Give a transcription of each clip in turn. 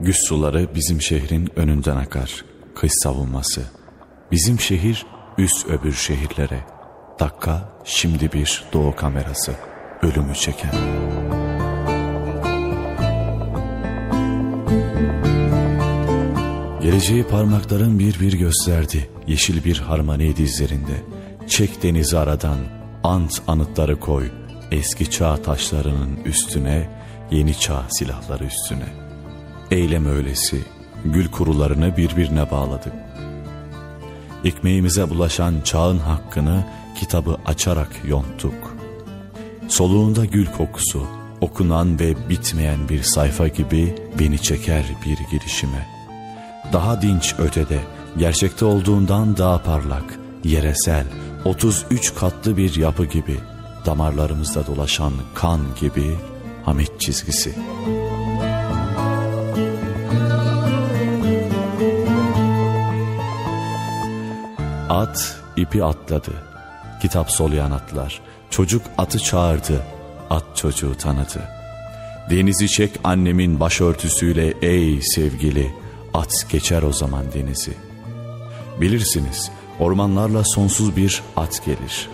Güç suları bizim şehrin önünden akar. Kış savunması. Bizim şehir üst öbür şehirlere. Dakika şimdi bir doğu kamerası. Ölümü çeken. Geleceği parmakların bir bir gösterdi. Yeşil bir harmoni dizlerinde. Çek denizi aradan, ant anıtları koy. Eski çağ taşlarının üstüne, yeni çağ silahları üstüne. Eylem öylesi, gül kurularını birbirine bağladık. Ekmeğimize bulaşan çağın hakkını kitabı açarak yonttuk. Soluğunda gül kokusu, okunan ve bitmeyen bir sayfa gibi beni çeker bir girişime. Daha dinç ötede, gerçekte olduğundan daha parlak, yeresel, 33 katlı bir yapı gibi, damarlarımızda dolaşan kan gibi Hamit çizgisi. At ipi atladı. Kitap soluyan atlar. Çocuk atı çağırdı. At çocuğu tanıdı. Denizi çek annemin başörtüsüyle ey sevgili. At geçer o zaman denizi. Bilirsiniz ormanlarla sonsuz bir at gelir.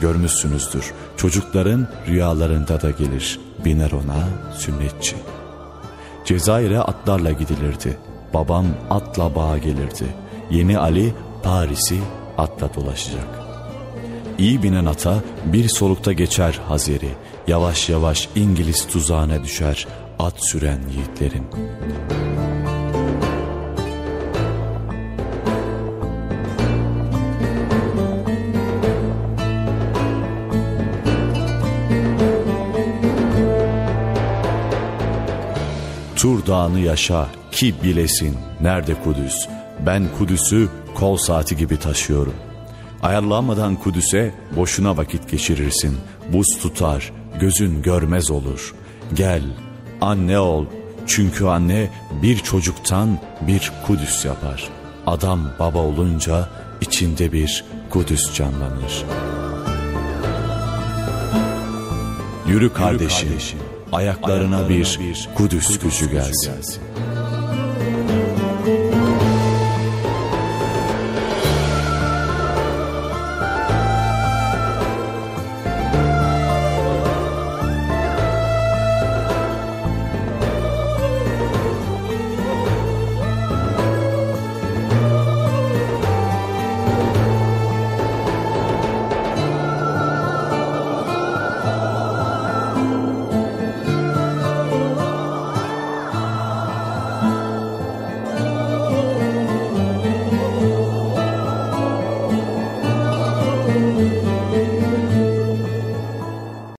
Görmüşsünüzdür çocukların rüyalarında da gelir. Biner ona sünnetçi. Cezayir'e atlarla gidilirdi. Babam atla bağa gelirdi. Yeni Ali Paris'i atla dolaşacak. İyi binen ata bir solukta geçer Hazeri. Yavaş yavaş İngiliz tuzağına düşer at süren yiğitlerin. Tur dağını yaşa ki bilesin nerede Kudüs. Ben Kudüs'ü kol saati gibi taşıyorum. Ayarlanmadan Kudüs'e boşuna vakit geçirirsin. Buz tutar, gözün görmez olur. Gel, anne ol. Çünkü anne bir çocuktan bir Kudüs yapar. Adam baba olunca içinde bir Kudüs canlanır. Yürü kardeşim, ayaklarına, bir, Kudüs, gücü gelsin.